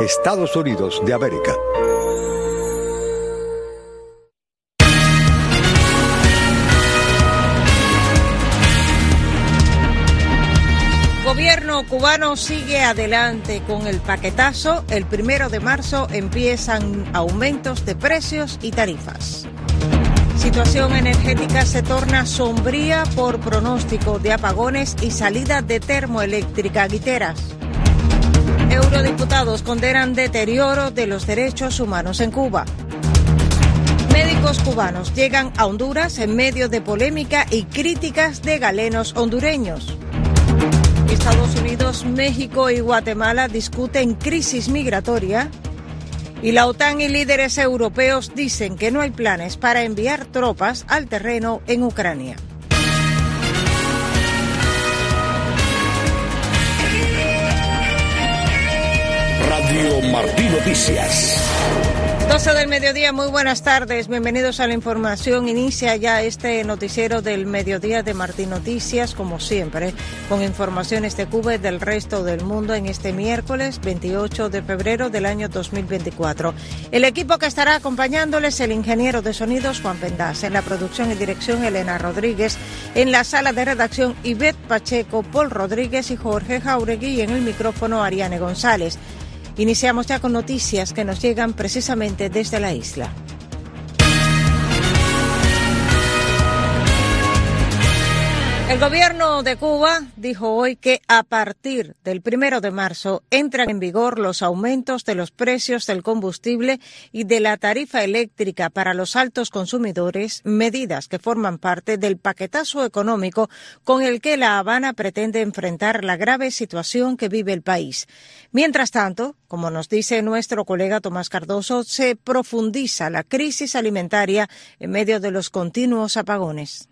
Estados Unidos de América. gobierno cubano sigue adelante con el paquetazo. El primero de marzo empiezan aumentos de precios y tarifas. Situación energética se torna sombría por pronóstico de apagones y salida de termoeléctrica Guiteras. Eurodiputados condenan deterioro de los derechos humanos en Cuba. Médicos cubanos llegan a Honduras en medio de polémica y críticas de galenos hondureños. Estados Unidos, México y Guatemala discuten crisis migratoria y la OTAN y líderes europeos dicen que no hay planes para enviar tropas al terreno en Ucrania. Radio Martín Noticias. 12 del mediodía, muy buenas tardes, bienvenidos a la información. Inicia ya este noticiero del mediodía de Martín Noticias, como siempre, con informaciones de Cuba y del resto del mundo en este miércoles 28 de febrero del año 2024. El equipo que estará acompañándoles, el ingeniero de sonidos Juan Pendas, en la producción y dirección Elena Rodríguez, en la sala de redacción Ivette Pacheco, Paul Rodríguez y Jorge Jauregui y en el micrófono Ariane González. Iniciamos ya con noticias que nos llegan precisamente desde la isla. El gobierno de Cuba dijo hoy que a partir del primero de marzo entran en vigor los aumentos de los precios del combustible y de la tarifa eléctrica para los altos consumidores, medidas que forman parte del paquetazo económico con el que La Habana pretende enfrentar la grave situación que vive el país. Mientras tanto, como nos dice nuestro colega Tomás Cardoso, se profundiza la crisis alimentaria en medio de los continuos apagones.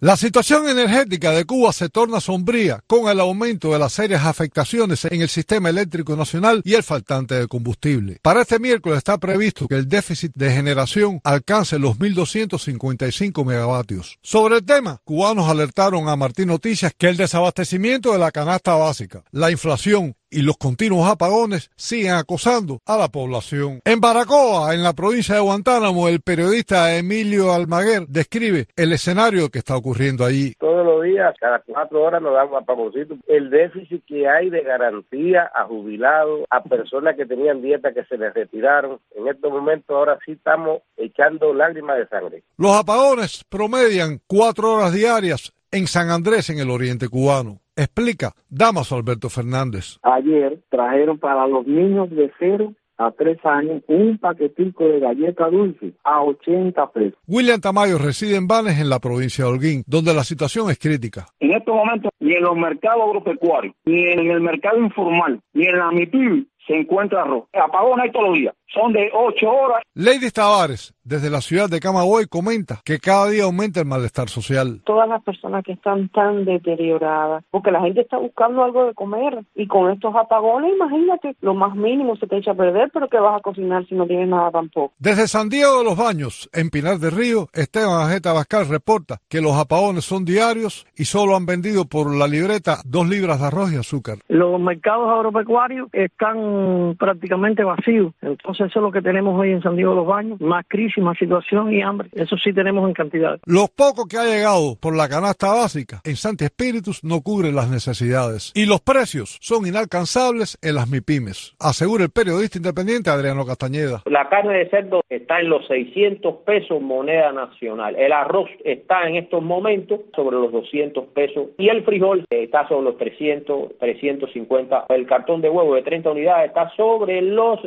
La situación energética de Cuba se torna sombría con el aumento de las serias afectaciones en el sistema eléctrico nacional y el faltante de combustible. Para este miércoles está previsto que el déficit de generación alcance los 1.255 megavatios. Sobre el tema, cubanos alertaron a Martín Noticias que el desabastecimiento de la canasta básica, la inflación y los continuos apagones siguen acosando a la población. En Baracoa, en la provincia de Guantánamo, el periodista Emilio Almaguer describe el escenario que está ocurriendo allí. Todos los días, cada cuatro horas nos dan un apagoncito. El déficit que hay de garantía a jubilados, a personas que tenían dieta que se les retiraron, en estos momentos ahora sí estamos echando lágrimas de sangre. Los apagones promedian cuatro horas diarias en San Andrés, en el oriente cubano. Explica Damaso Alberto Fernández. Ayer trajeron para los niños de cero a tres años un paquetico de galleta dulce a 80 pesos. William Tamayo reside en Vanes, en la provincia de Holguín, donde la situación es crítica. En estos momentos, ni en los mercados agropecuarios, ni en el mercado informal, ni en la MIPIB se encuentra arroz. Apagón hay todos los días. Son de ocho horas. Lady Tavares, desde la ciudad de Camagüey, comenta que cada día aumenta el malestar social. Todas las personas que están tan deterioradas, porque la gente está buscando algo de comer y con estos apagones, imagínate, lo más mínimo se te echa a perder, pero que vas a cocinar si no tienes nada tampoco. Desde San Diego de los Baños, en Pinar del Río, Esteban Ajeta Bascal reporta que los apagones son diarios y solo han vendido por la libreta dos libras de arroz y azúcar. Los mercados agropecuarios están prácticamente vacíos, entonces eso es lo que tenemos hoy en San Diego de los Baños, más crisis, más situación y hambre, eso sí tenemos en cantidad. Los pocos que ha llegado por la canasta básica en Santi Espíritus no cubren las necesidades y los precios son inalcanzables en las MIPIMES, asegura el periodista independiente Adriano Castañeda. La carne de cerdo está en los 600 pesos moneda nacional, el arroz está en estos momentos sobre los 200 pesos y el frijol está sobre los 300, 350, el cartón de huevo de 30 unidades está sobre los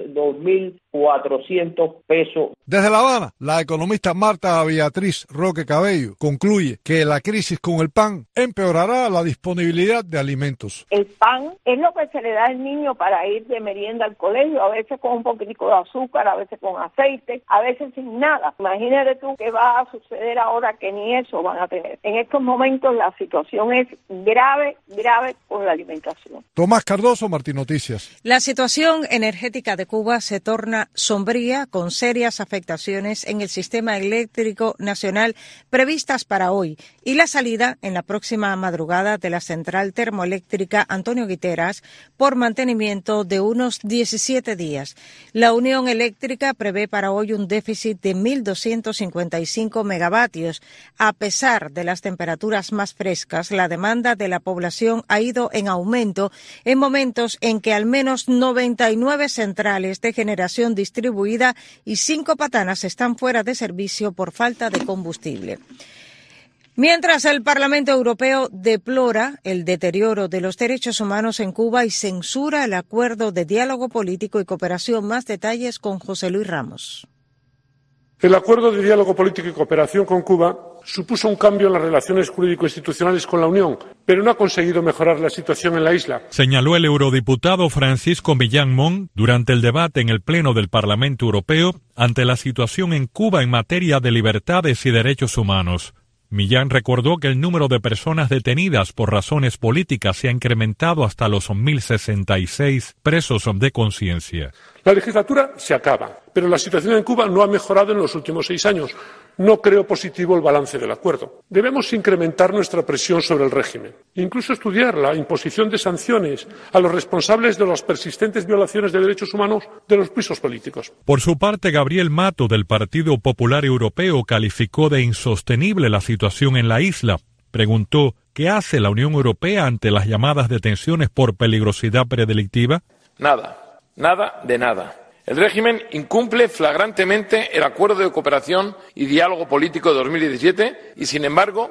2.400 pesos. Desde La Habana, la economista Marta Beatriz Roque Cabello concluye que la crisis con el pan empeorará la disponibilidad de alimentos. El pan es lo que se le da al niño para ir de merienda al colegio, a veces con un poquitico de azúcar, a veces con aceite, a veces sin nada. Imagínate tú qué va a suceder ahora que ni eso van a tener. En estos momentos la situación es grave, grave con la alimentación. Tomás Cardoso, Martín Noticias. La situación energética de Cuba se torna sombría con serias afectaciones en el sistema eléctrico nacional previstas para hoy y la salida en la próxima madrugada de la central termoeléctrica Antonio Guiteras por mantenimiento de unos 17 días. La Unión Eléctrica prevé para hoy un déficit de 1.255 megavatios. A pesar de las temperaturas más frescas, la demanda de la población ha ido en aumento en momentos en que al menos 99 centrales de generación distribuida y cinco patanas están fuera de servicio por falta de combustible. Mientras el Parlamento Europeo deplora el deterioro de los derechos humanos en Cuba y censura el acuerdo de diálogo político y cooperación. Más detalles con José Luis Ramos. El acuerdo de diálogo político y cooperación con Cuba supuso un cambio en las relaciones jurídico-institucionales con la Unión, pero no ha conseguido mejorar la situación en la isla. Señaló el eurodiputado Francisco Millán Mon durante el debate en el Pleno del Parlamento Europeo ante la situación en Cuba en materia de libertades y derechos humanos. Millán recordó que el número de personas detenidas por razones políticas se ha incrementado hasta los 1.066 presos de conciencia. La legislatura se acaba, pero la situación en Cuba no ha mejorado en los últimos seis años. No creo positivo el balance del acuerdo. Debemos incrementar nuestra presión sobre el régimen, incluso estudiar la imposición de sanciones a los responsables de las persistentes violaciones de derechos humanos de los pisos políticos. Por su parte, Gabriel Mato del Partido Popular Europeo calificó de insostenible la situación en la isla. Preguntó ¿Qué hace la Unión Europea ante las llamadas detenciones por peligrosidad predelictiva? Nada, nada de nada. El régimen incumple flagrantemente el acuerdo de cooperación y diálogo político de 2017 y, sin embargo,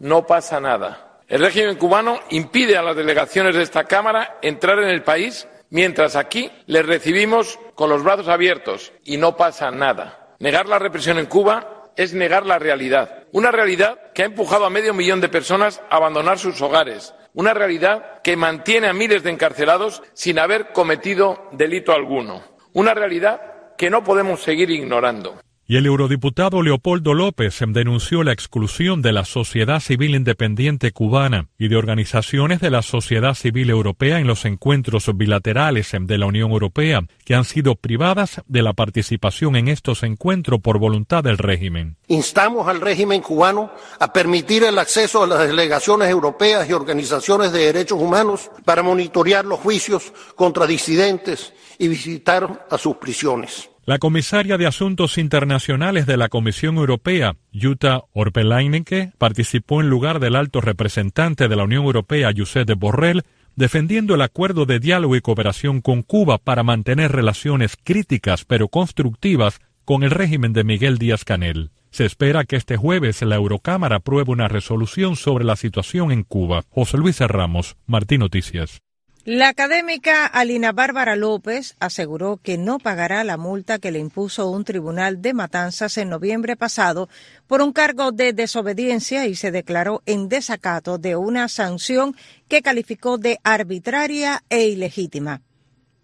no pasa nada. El régimen cubano impide a las delegaciones de esta Cámara entrar en el país mientras aquí les recibimos con los brazos abiertos y no pasa nada. Negar la represión en Cuba es negar la realidad, una realidad que ha empujado a medio millón de personas a abandonar sus hogares, una realidad que mantiene a miles de encarcelados sin haber cometido delito alguno una realidad que no podemos seguir ignorando. Y el eurodiputado Leopoldo López denunció la exclusión de la sociedad civil independiente cubana y de organizaciones de la sociedad civil europea en los encuentros bilaterales de la Unión Europea, que han sido privadas de la participación en estos encuentros por voluntad del régimen. Instamos al régimen cubano a permitir el acceso a las delegaciones europeas y organizaciones de derechos humanos para monitorear los juicios contra disidentes y visitar a sus prisiones. La comisaria de Asuntos Internacionales de la Comisión Europea, Jutta Orpeleinenke, participó en lugar del alto representante de la Unión Europea, Josep Borrell, defendiendo el acuerdo de diálogo y cooperación con Cuba para mantener relaciones críticas pero constructivas con el régimen de Miguel Díaz Canel. Se espera que este jueves la Eurocámara apruebe una resolución sobre la situación en Cuba. José Luis Ramos, Martín Noticias. La académica Alina Bárbara López aseguró que no pagará la multa que le impuso un tribunal de Matanzas en noviembre pasado por un cargo de desobediencia y se declaró en desacato de una sanción que calificó de arbitraria e ilegítima.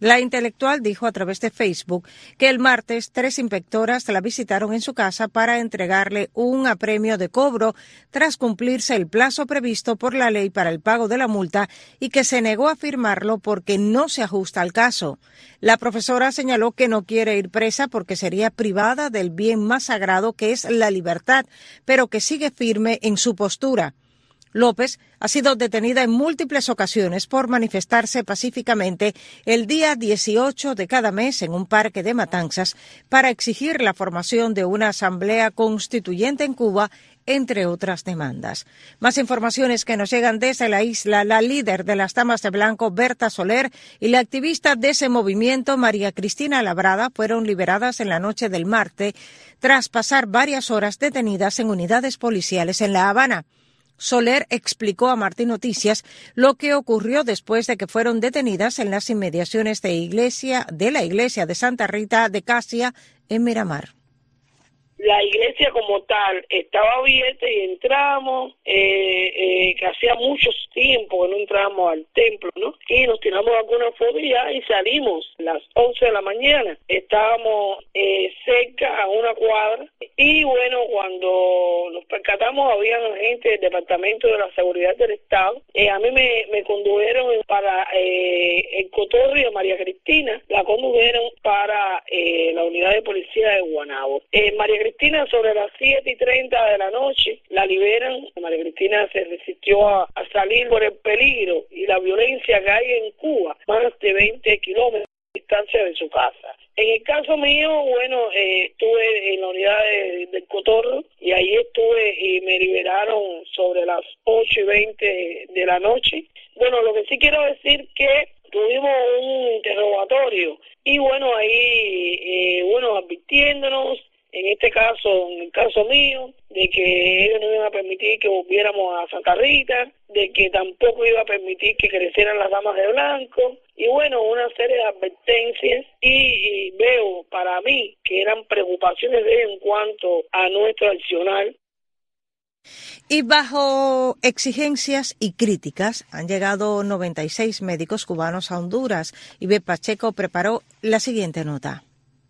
La intelectual dijo a través de Facebook que el martes tres inspectoras la visitaron en su casa para entregarle un apremio de cobro tras cumplirse el plazo previsto por la ley para el pago de la multa y que se negó a firmarlo porque no se ajusta al caso. La profesora señaló que no quiere ir presa porque sería privada del bien más sagrado que es la libertad, pero que sigue firme en su postura. López ha sido detenida en múltiples ocasiones por manifestarse pacíficamente el día 18 de cada mes en un parque de Matanzas para exigir la formación de una asamblea constituyente en Cuba entre otras demandas. Más informaciones que nos llegan desde la isla, la líder de las Damas de Blanco, Berta Soler, y la activista de ese movimiento, María Cristina Labrada, fueron liberadas en la noche del martes tras pasar varias horas detenidas en unidades policiales en La Habana. Soler explicó a Martín Noticias lo que ocurrió después de que fueron detenidas en las inmediaciones de iglesia de la iglesia de Santa Rita de Casia en Miramar la iglesia como tal estaba abierta y entramos, eh, eh, que hacía mucho tiempo que no entramos al templo, ¿no? Y nos tiramos alguna foto y ya y salimos las 11 de la mañana. Estábamos eh, cerca a una cuadra y bueno, cuando nos percatamos había agentes del Departamento de la Seguridad del Estado. Eh, a mí me, me condujeron para eh, el Cotorrio María Cristina, la condujeron para eh, la unidad de policía de Guanabo. María Cristina sobre las 7 y 30 de la noche la liberan. María Cristina se resistió a, a salir por el peligro y la violencia que hay en Cuba, más de 20 kilómetros de distancia de su casa. En el caso mío, bueno, eh, estuve en la unidad del Cotorro y ahí estuve y me liberaron sobre las 8 y 20 de la noche. Bueno, lo que sí quiero decir que tuvimos un interrogatorio y bueno, ahí, eh, bueno, advirtiéndonos en este caso, en el caso mío, de que ellos no iban a permitir que volviéramos a Santa Rita, de que tampoco iba a permitir que crecieran las damas de blanco, y bueno, una serie de advertencias, y, veo para mí que eran preocupaciones de en cuanto a nuestro accionar. Y bajo exigencias y críticas han llegado 96 médicos cubanos a Honduras. y B. Pacheco preparó la siguiente nota.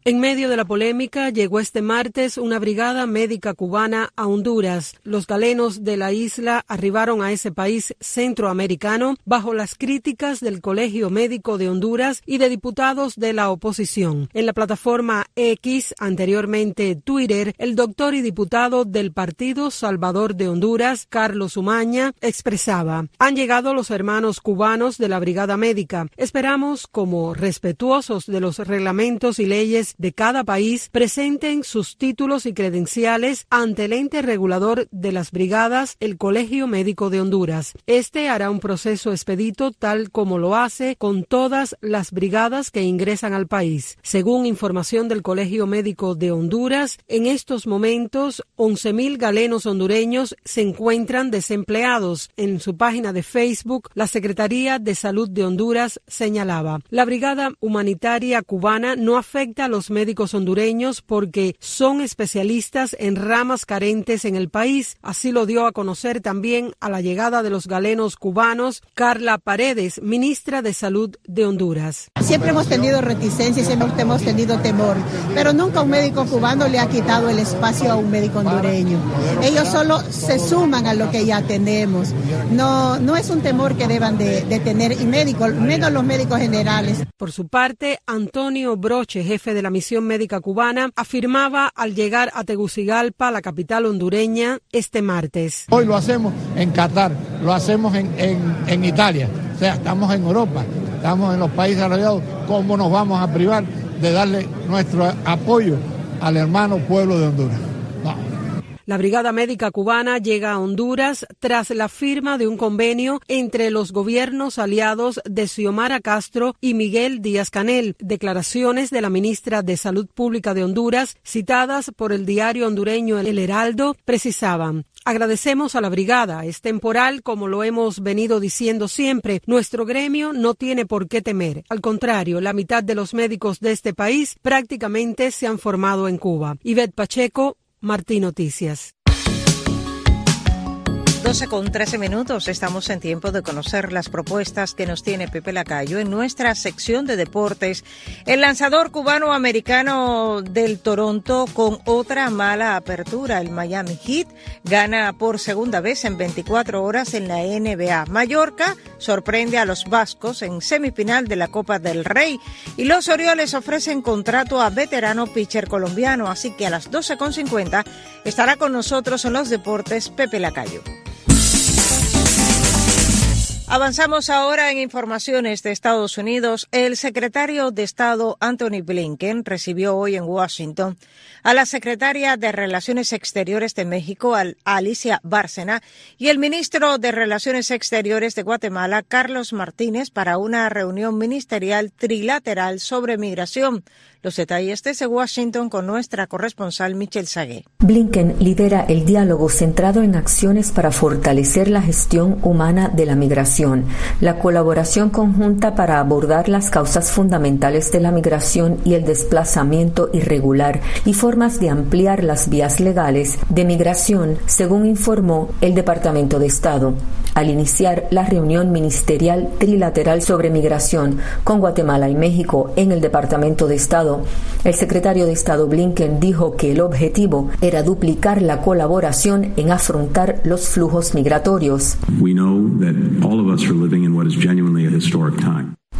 En medio de la polémica, llegó este martes una brigada médica cubana a Honduras. Los galenos de la isla arribaron a ese país centroamericano bajo las críticas del Colegio Médico de Honduras y de diputados de la oposición. En la plataforma X, anteriormente Twitter, el doctor y diputado del Partido Salvador de Honduras, Carlos Umaña, expresaba, han llegado los hermanos cubanos de la brigada médica. Esperamos, como respetuosos de los reglamentos y leyes de cada país presenten sus títulos y credenciales ante el ente regulador de las brigadas, el Colegio Médico de Honduras. Este hará un proceso expedito tal como lo hace con todas las brigadas que ingresan al país. Según información del Colegio Médico de Honduras, en estos momentos 11.000 galenos hondureños se encuentran desempleados. En su página de Facebook, la Secretaría de Salud de Honduras señalaba, la Brigada Humanitaria Cubana no afecta a los médicos hondureños porque son especialistas en ramas carentes en el país. Así lo dio a conocer también a la llegada de los galenos cubanos Carla Paredes, ministra de Salud de Honduras. Siempre hemos tenido reticencia y siempre hemos tenido temor, pero nunca un médico cubano le ha quitado el espacio a un médico hondureño. Ellos solo se suman a lo que ya tenemos. No, no es un temor que deban de, de tener y médicos, menos los médicos generales. Por su parte, Antonio Broche, jefe de la misión médica cubana, afirmaba al llegar a Tegucigalpa, la capital hondureña, este martes. Hoy lo hacemos en Qatar, lo hacemos en, en, Italia, o sea, estamos en Europa, estamos en los países desarrollados, ¿cómo nos vamos a privar de darle nuestro apoyo al hermano pueblo de Honduras? La Brigada Médica Cubana llega a Honduras tras la firma de un convenio entre los gobiernos aliados de Xiomara Castro y Miguel Díaz Canel. Declaraciones de la ministra de Salud Pública de Honduras, citadas por el diario hondureño El Heraldo, precisaban Agradecemos a la brigada. Es temporal, como lo hemos venido diciendo siempre. Nuestro gremio no tiene por qué temer. Al contrario, la mitad de los médicos de este país prácticamente se han formado en Cuba. Ivette Pacheco, Martín Noticias. 12 con 13 minutos. Estamos en tiempo de conocer las propuestas que nos tiene Pepe Lacayo en nuestra sección de deportes. El lanzador cubano-americano del Toronto con otra mala apertura. El Miami Heat gana por segunda vez en 24 horas en la NBA. Mallorca sorprende a los vascos en semifinal de la Copa del Rey. Y los Orioles ofrecen contrato a veterano pitcher colombiano. Así que a las 12.50 estará con nosotros en los deportes Pepe Lacayo. Avanzamos ahora en informaciones de Estados Unidos. El secretario de Estado Anthony Blinken recibió hoy en Washington a la secretaria de Relaciones Exteriores de México, Alicia Bárcena, y el ministro de Relaciones Exteriores de Guatemala, Carlos Martínez, para una reunión ministerial trilateral sobre migración. Los detalles desde Washington con nuestra corresponsal Michelle Sagué. Blinken lidera el diálogo centrado en acciones para fortalecer la gestión humana de la migración, la colaboración conjunta para abordar las causas fundamentales de la migración y el desplazamiento irregular y formas de ampliar las vías legales de migración, según informó el Departamento de Estado al iniciar la reunión ministerial trilateral sobre migración con Guatemala y México en el Departamento de Estado. El secretario de Estado Blinken dijo que el objetivo era duplicar la colaboración en afrontar los flujos migratorios.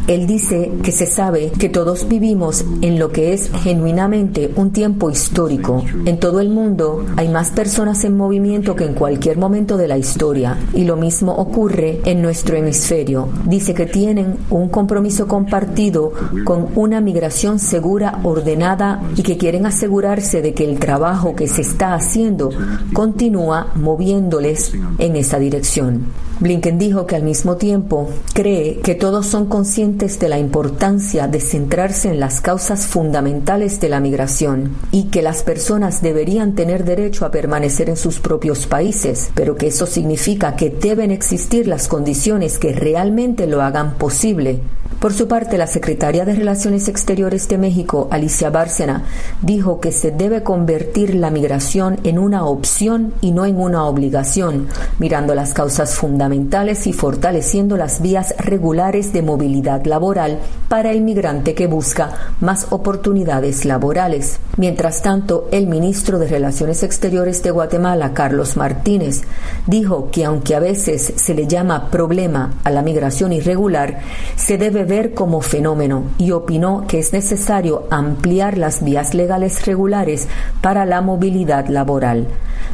Él dice que se sabe que todos vivimos en lo que es genuinamente un tiempo histórico. En todo el mundo hay más personas en movimiento que en cualquier momento de la historia y lo mismo ocurre en nuestro hemisferio. Dice que tienen un compromiso compartido con una migración segura, ordenada y que quieren asegurarse de que el trabajo que se está haciendo continúa moviéndoles en esa dirección. Blinken dijo que al mismo tiempo cree que todos son conscientes de la importancia de centrarse en las causas fundamentales de la migración y que las personas deberían tener derecho a permanecer en sus propios países, pero que eso significa que deben existir las condiciones que realmente lo hagan posible. Por su parte, la secretaria de Relaciones Exteriores de México, Alicia Bárcena, dijo que se debe convertir la migración en una opción y no en una obligación, mirando las causas fundamentales y fortaleciendo las vías regulares de movilidad laboral para el migrante que busca más oportunidades laborales. Mientras tanto, el ministro de Relaciones Exteriores de Guatemala, Carlos Martínez, dijo que aunque a veces se le llama problema a la migración irregular, se debe ver como fenómeno y opinó que es necesario ampliar las vías legales regulares para la movilidad laboral.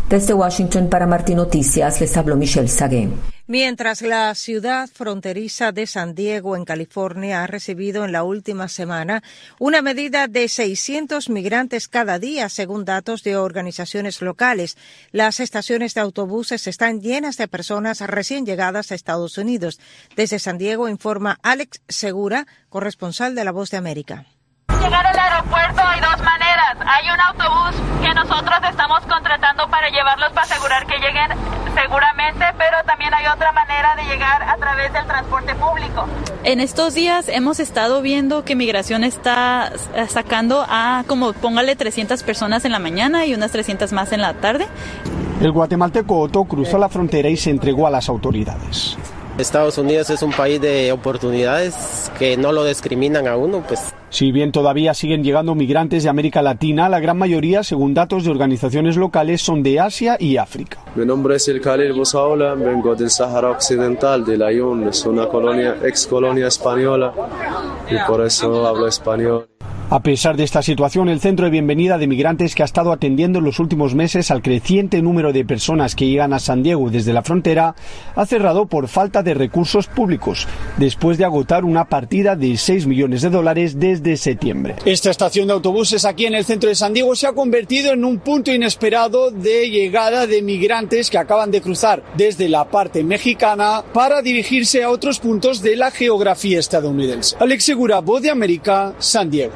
Desde Washington para Martín Noticias les habló Michelle Sagué. Mientras la ciudad fronteriza de San Diego, en California, ha recibido en la última semana una medida de 600 migrantes cada día, según datos de organizaciones locales. Las estaciones de autobuses están llenas de personas recién llegadas a Estados Unidos. Desde San Diego informa Alex Segura, corresponsal de La Voz de América. Llegar al aeropuerto hay dos maneras. Hay un autobús que nosotros estamos contratando para llevarlos para asegurar que lleguen seguramente, pero también hay otra manera de llegar a través del transporte público. En estos días hemos estado viendo que migración está sacando a como póngale 300 personas en la mañana y unas 300 más en la tarde. El guatemalteco Otto cruzó la frontera y se entregó a las autoridades. Estados Unidos es un país de oportunidades que no lo discriminan a uno, pues. Si bien todavía siguen llegando migrantes de América Latina, la gran mayoría, según datos de organizaciones locales, son de Asia y África. Mi nombre es El Khalil Bosaola, vengo del Sahara Occidental, de Layún, es una colonia, ex colonia española, y por eso hablo español. A pesar de esta situación, el centro de bienvenida de migrantes que ha estado atendiendo en los últimos meses al creciente número de personas que llegan a San Diego desde la frontera ha cerrado por falta de recursos públicos, después de agotar una partida de 6 millones de dólares desde septiembre. Esta estación de autobuses aquí en el centro de San Diego se ha convertido en un punto inesperado de llegada de migrantes que acaban de cruzar desde la parte mexicana para dirigirse a otros puntos de la geografía estadounidense. Alex Segura, Voz de América, San Diego.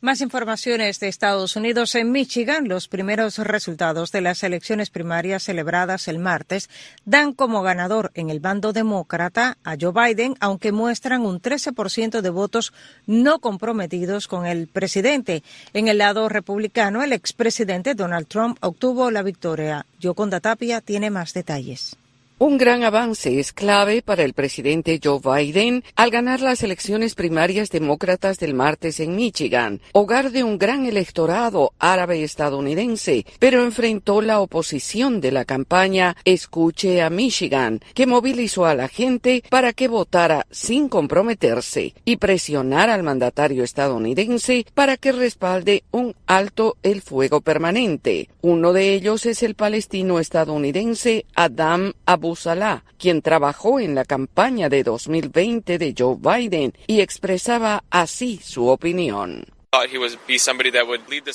Más informaciones de Estados Unidos. En Michigan, los primeros resultados de las elecciones primarias celebradas el martes dan como ganador en el bando demócrata a Joe Biden, aunque muestran un 13% de votos no comprometidos con el presidente. En el lado republicano, el expresidente Donald Trump obtuvo la victoria. Yoconda Tapia tiene más detalles. Un gran avance es clave para el presidente Joe Biden al ganar las elecciones primarias demócratas del martes en Michigan, hogar de un gran electorado árabe estadounidense, pero enfrentó la oposición de la campaña Escuche a Michigan, que movilizó a la gente para que votara sin comprometerse y presionar al mandatario estadounidense para que respalde un alto el fuego permanente. Uno de ellos es el palestino estadounidense Adam Abu Salah, quien trabajó en la campaña de 2020 de Joe Biden y expresaba así su opinión.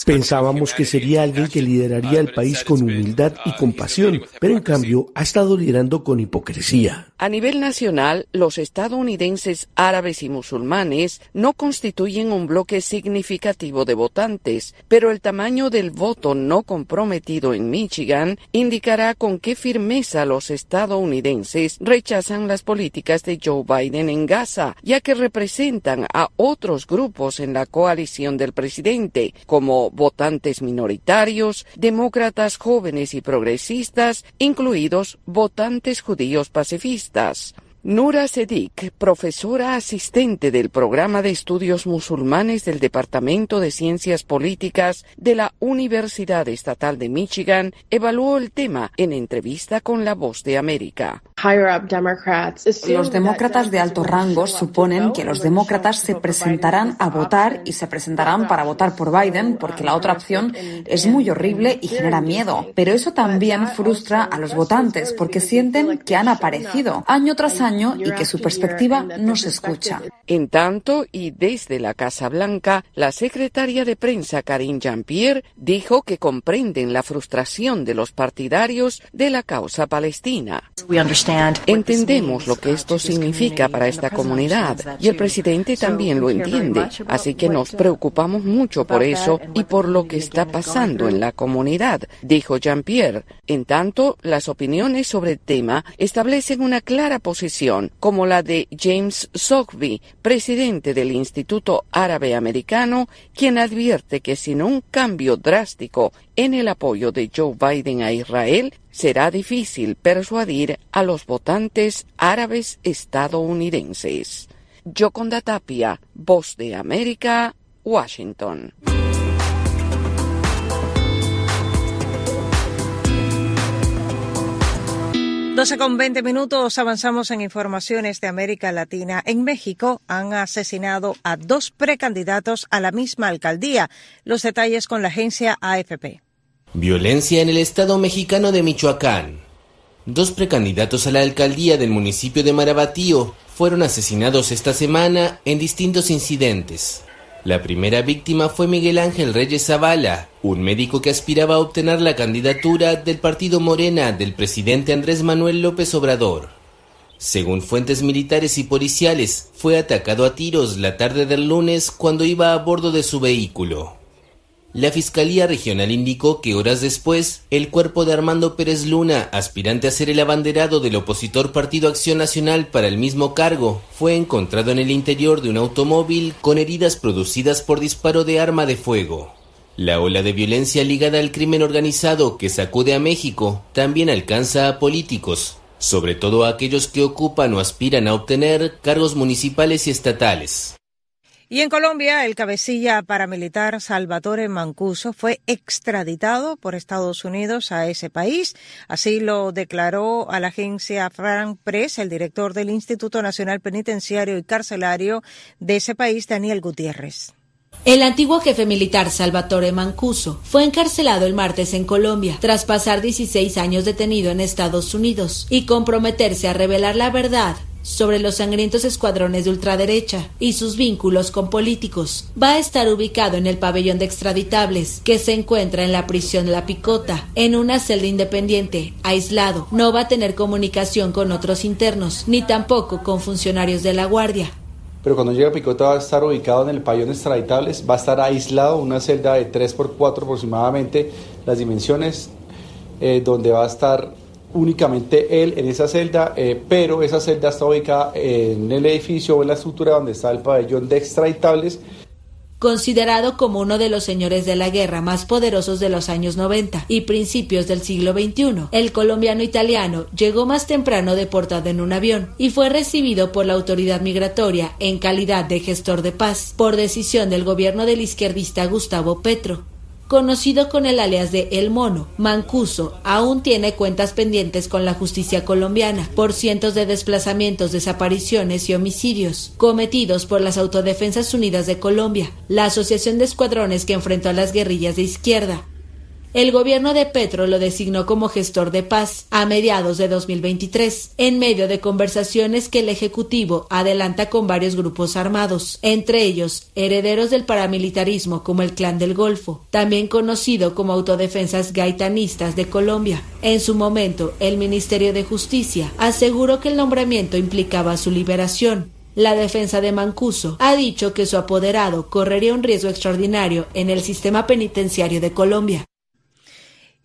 Pensábamos que sería alguien que lideraría el país con humildad y compasión, pero en cambio ha estado liderando con hipocresía. A nivel nacional, los estadounidenses árabes y musulmanes no constituyen un bloque significativo de votantes, pero el tamaño del voto no comprometido en Michigan indicará con qué firmeza los estadounidenses rechazan las políticas de Joe Biden en Gaza, ya que representan a otros grupos en la coalición del presidente, como votantes minoritarios, demócratas jóvenes y progresistas, incluidos votantes judíos pacifistas. Nura Sedik, profesora asistente del programa de estudios musulmanes del Departamento de Ciencias Políticas de la Universidad Estatal de Michigan, evaluó el tema en entrevista con La Voz de América. Los demócratas de alto rango suponen que los demócratas se presentarán a votar y se presentarán para votar por Biden porque la otra opción es muy horrible y genera miedo. Pero eso también frustra a los votantes porque sienten que han aparecido año tras año y que su perspectiva no se escucha. En tanto, y desde la Casa Blanca, la secretaria de prensa Karine Jean-Pierre dijo que comprenden la frustración de los partidarios de la causa palestina. Entendemos lo que esto significa para esta comunidad y el presidente también lo entiende, así que nos preocupamos mucho por eso y por lo que está pasando en la comunidad, dijo Jean-Pierre. En tanto, las opiniones sobre el tema establecen una clara posición como la de James Soghby, presidente del Instituto Árabe Americano, quien advierte que sin un cambio drástico en el apoyo de Joe Biden a Israel, será difícil persuadir a los votantes árabes estadounidenses. Yoconda Tapia, Voz de América, Washington. 12 con 20 minutos avanzamos en informaciones de América Latina. En México han asesinado a dos precandidatos a la misma alcaldía. Los detalles con la agencia AFP. Violencia en el estado mexicano de Michoacán. Dos precandidatos a la alcaldía del municipio de Marabatío fueron asesinados esta semana en distintos incidentes. La primera víctima fue Miguel Ángel Reyes Zavala, un médico que aspiraba a obtener la candidatura del partido Morena del presidente Andrés Manuel López Obrador. Según fuentes militares y policiales, fue atacado a tiros la tarde del lunes cuando iba a bordo de su vehículo. La Fiscalía Regional indicó que horas después, el cuerpo de Armando Pérez Luna, aspirante a ser el abanderado del opositor Partido Acción Nacional para el mismo cargo, fue encontrado en el interior de un automóvil con heridas producidas por disparo de arma de fuego. La ola de violencia ligada al crimen organizado que sacude a México también alcanza a políticos, sobre todo a aquellos que ocupan o aspiran a obtener cargos municipales y estatales. Y en Colombia, el cabecilla paramilitar Salvatore Mancuso fue extraditado por Estados Unidos a ese país. Así lo declaró a la agencia Frank Press el director del Instituto Nacional Penitenciario y Carcelario de ese país, Daniel Gutiérrez. El antiguo jefe militar Salvatore Mancuso fue encarcelado el martes en Colombia tras pasar 16 años detenido en Estados Unidos y comprometerse a revelar la verdad sobre los sangrientos escuadrones de ultraderecha y sus vínculos con políticos. Va a estar ubicado en el pabellón de extraditables, que se encuentra en la prisión La Picota, en una celda independiente, aislado. No va a tener comunicación con otros internos, ni tampoco con funcionarios de la Guardia. Pero cuando llegue a Picota va a estar ubicado en el pabellón extraditables, va a estar aislado, una celda de 3x4 aproximadamente, las dimensiones, eh, donde va a estar únicamente él en esa celda, eh, pero esa celda está ubicada en el edificio o en la estructura donde está el pabellón de extraditables. Considerado como uno de los señores de la guerra más poderosos de los años 90 y principios del siglo XXI, el colombiano italiano llegó más temprano deportado en un avión y fue recibido por la autoridad migratoria en calidad de gestor de paz por decisión del gobierno del izquierdista Gustavo Petro conocido con el alias de El Mono, Mancuso, aún tiene cuentas pendientes con la justicia colombiana por cientos de desplazamientos, desapariciones y homicidios cometidos por las Autodefensas Unidas de Colombia, la asociación de escuadrones que enfrentó a las guerrillas de izquierda. El gobierno de Petro lo designó como gestor de paz a mediados de 2023, en medio de conversaciones que el Ejecutivo adelanta con varios grupos armados, entre ellos herederos del paramilitarismo como el Clan del Golfo, también conocido como Autodefensas Gaitanistas de Colombia. En su momento, el Ministerio de Justicia aseguró que el nombramiento implicaba su liberación, la defensa de Mancuso ha dicho que su apoderado correría un riesgo extraordinario en el sistema penitenciario de Colombia.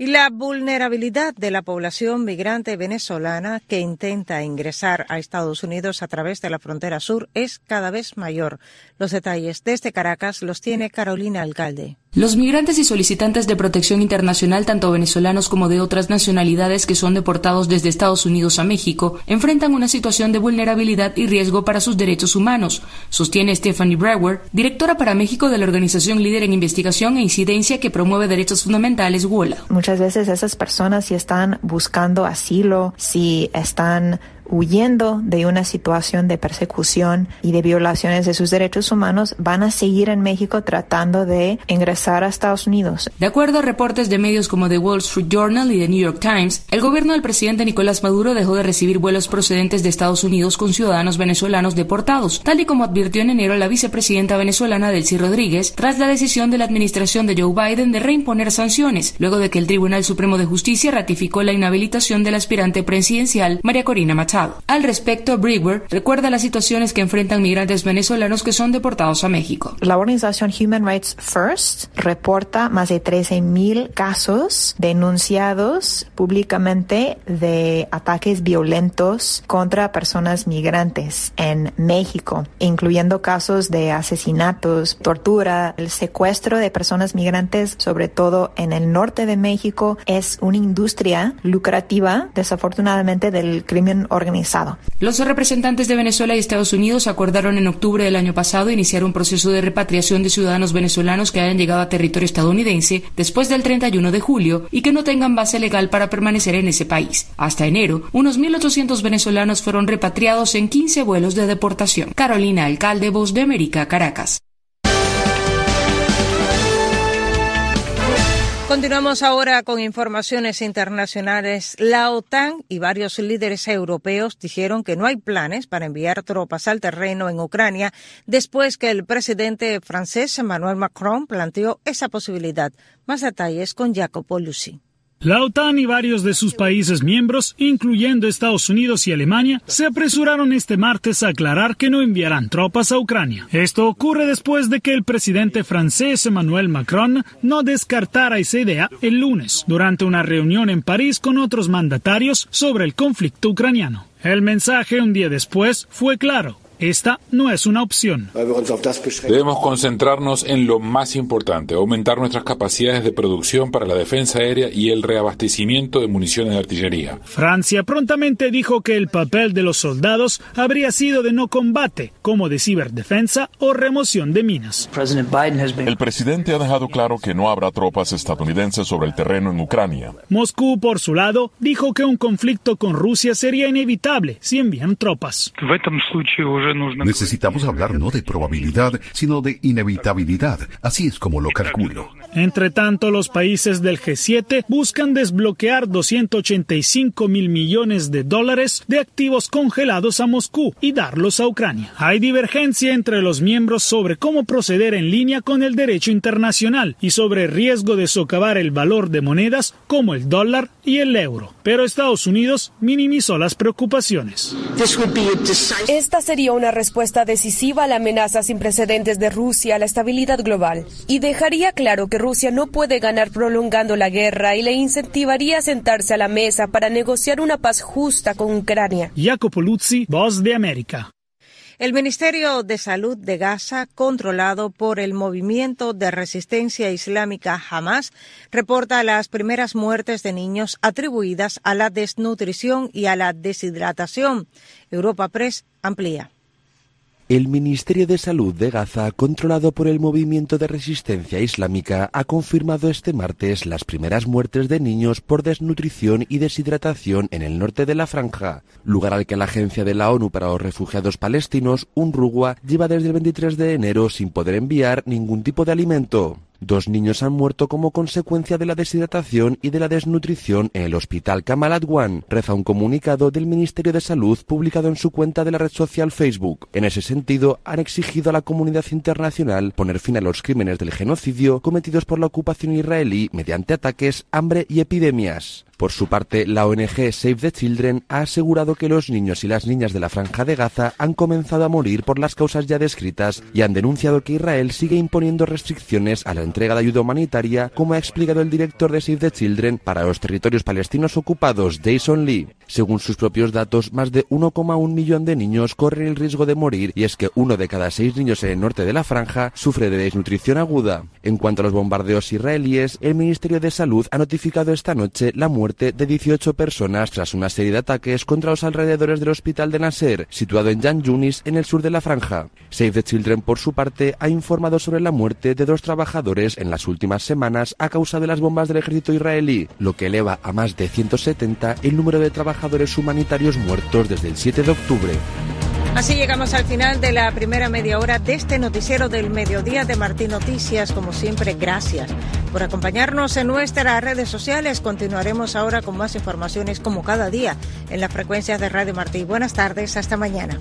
Y la vulnerabilidad de la población migrante venezolana que intenta ingresar a Estados Unidos a través de la frontera sur es cada vez mayor. Los detalles desde Caracas los tiene Carolina Alcalde. Los migrantes y solicitantes de protección internacional, tanto venezolanos como de otras nacionalidades que son deportados desde Estados Unidos a México, enfrentan una situación de vulnerabilidad y riesgo para sus derechos humanos, sostiene Stephanie Brewer, directora para México de la organización líder en investigación e incidencia que promueve derechos fundamentales WOLA. Muchas veces esas personas si están buscando asilo, si están huyendo de una situación de persecución y de violaciones de sus derechos humanos, van a seguir en México tratando de ingresar a Estados Unidos. De acuerdo a reportes de medios como The Wall Street Journal y The New York Times, el gobierno del presidente Nicolás Maduro dejó de recibir vuelos procedentes de Estados Unidos con ciudadanos venezolanos deportados, tal y como advirtió en enero la vicepresidenta venezolana Delcy Rodríguez, tras la decisión de la administración de Joe Biden de reimponer sanciones, luego de que el Tribunal Supremo de Justicia ratificó la inhabilitación del aspirante presidencial María Corina Machado. Al respecto, Brewer recuerda las situaciones que enfrentan migrantes venezolanos que son deportados a México. La organización Human Rights First reporta más de 13.000 casos denunciados públicamente de ataques violentos contra personas migrantes en México, incluyendo casos de asesinatos, tortura, el secuestro de personas migrantes, sobre todo en el norte de México, es una industria lucrativa, desafortunadamente, del crimen organizado los representantes de Venezuela y Estados Unidos acordaron en octubre del año pasado iniciar un proceso de repatriación de ciudadanos venezolanos que hayan llegado a territorio estadounidense después del 31 de julio y que no tengan base legal para permanecer en ese país. Hasta enero, unos 1.800 venezolanos fueron repatriados en 15 vuelos de deportación. Carolina Alcalde, Voz de América, Caracas. Continuamos ahora con informaciones internacionales. La OTAN y varios líderes europeos dijeron que no hay planes para enviar tropas al terreno en Ucrania después que el presidente francés Emmanuel Macron planteó esa posibilidad. Más detalles con Jacopo Lucy. La OTAN y varios de sus países miembros, incluyendo Estados Unidos y Alemania, se apresuraron este martes a aclarar que no enviarán tropas a Ucrania. Esto ocurre después de que el presidente francés Emmanuel Macron no descartara esa idea el lunes, durante una reunión en París con otros mandatarios sobre el conflicto ucraniano. El mensaje un día después fue claro. Esta no es una opción. Debemos concentrarnos en lo más importante, aumentar nuestras capacidades de producción para la defensa aérea y el reabastecimiento de municiones de artillería. Francia prontamente dijo que el papel de los soldados habría sido de no combate, como de ciberdefensa o remoción de minas. El presidente ha dejado claro que no habrá tropas estadounidenses sobre el terreno en Ucrania. Moscú, por su lado, dijo que un conflicto con Rusia sería inevitable si envían tropas. Necesitamos hablar no de probabilidad, sino de inevitabilidad. Así es como lo calculo. Entre tanto, los países del G7 buscan desbloquear 285 mil millones de dólares de activos congelados a Moscú y darlos a Ucrania. Hay divergencia entre los miembros sobre cómo proceder en línea con el derecho internacional y sobre el riesgo de socavar el valor de monedas como el dólar y el euro. Pero Estados Unidos minimizó las preocupaciones. Esta sería una respuesta decisiva a la amenaza sin precedentes de Rusia a la estabilidad global y dejaría claro que Rusia no puede ganar prolongando la guerra y le incentivaría a sentarse a la mesa para negociar una paz justa con Ucrania. Jacopo Luzzi, Voz de América. El Ministerio de Salud de Gaza, controlado por el movimiento de resistencia islámica Hamas, reporta las primeras muertes de niños atribuidas a la desnutrición y a la deshidratación. Europa Press amplía. El Ministerio de Salud de Gaza, controlado por el movimiento de resistencia islámica, ha confirmado este martes las primeras muertes de niños por desnutrición y deshidratación en el norte de la franja, lugar al que la Agencia de la ONU para los Refugiados Palestinos, UNRWA, lleva desde el 23 de enero sin poder enviar ningún tipo de alimento. Dos niños han muerto como consecuencia de la deshidratación y de la desnutrición en el hospital Kamal Adwan, reza un comunicado del Ministerio de Salud publicado en su cuenta de la red social Facebook. En ese sentido, han exigido a la comunidad internacional poner fin a los crímenes del genocidio cometidos por la ocupación israelí mediante ataques, hambre y epidemias. Por su parte, la ONG Save the Children ha asegurado que los niños y las niñas de la franja de Gaza han comenzado a morir por las causas ya descritas y han denunciado que Israel sigue imponiendo restricciones a la entrega de ayuda humanitaria, como ha explicado el director de Save the Children para los territorios palestinos ocupados, Jason Lee. Según sus propios datos, más de 1,1 millón de niños corren el riesgo de morir y es que uno de cada seis niños en el norte de la franja sufre de desnutrición aguda. En cuanto a los bombardeos israelíes, el Ministerio de Salud ha notificado esta noche la de 18 personas tras una serie de ataques contra los alrededores del hospital de Nasser, situado en Jan Yunis, en el sur de la franja. Save the Children, por su parte, ha informado sobre la muerte de dos trabajadores en las últimas semanas a causa de las bombas del ejército israelí, lo que eleva a más de 170 el número de trabajadores humanitarios muertos desde el 7 de octubre. Así llegamos al final de la primera media hora de este noticiero del mediodía de Martín Noticias. Como siempre, gracias por acompañarnos en nuestras redes sociales. Continuaremos ahora con más informaciones como cada día en las frecuencias de Radio Martín. Buenas tardes, hasta mañana.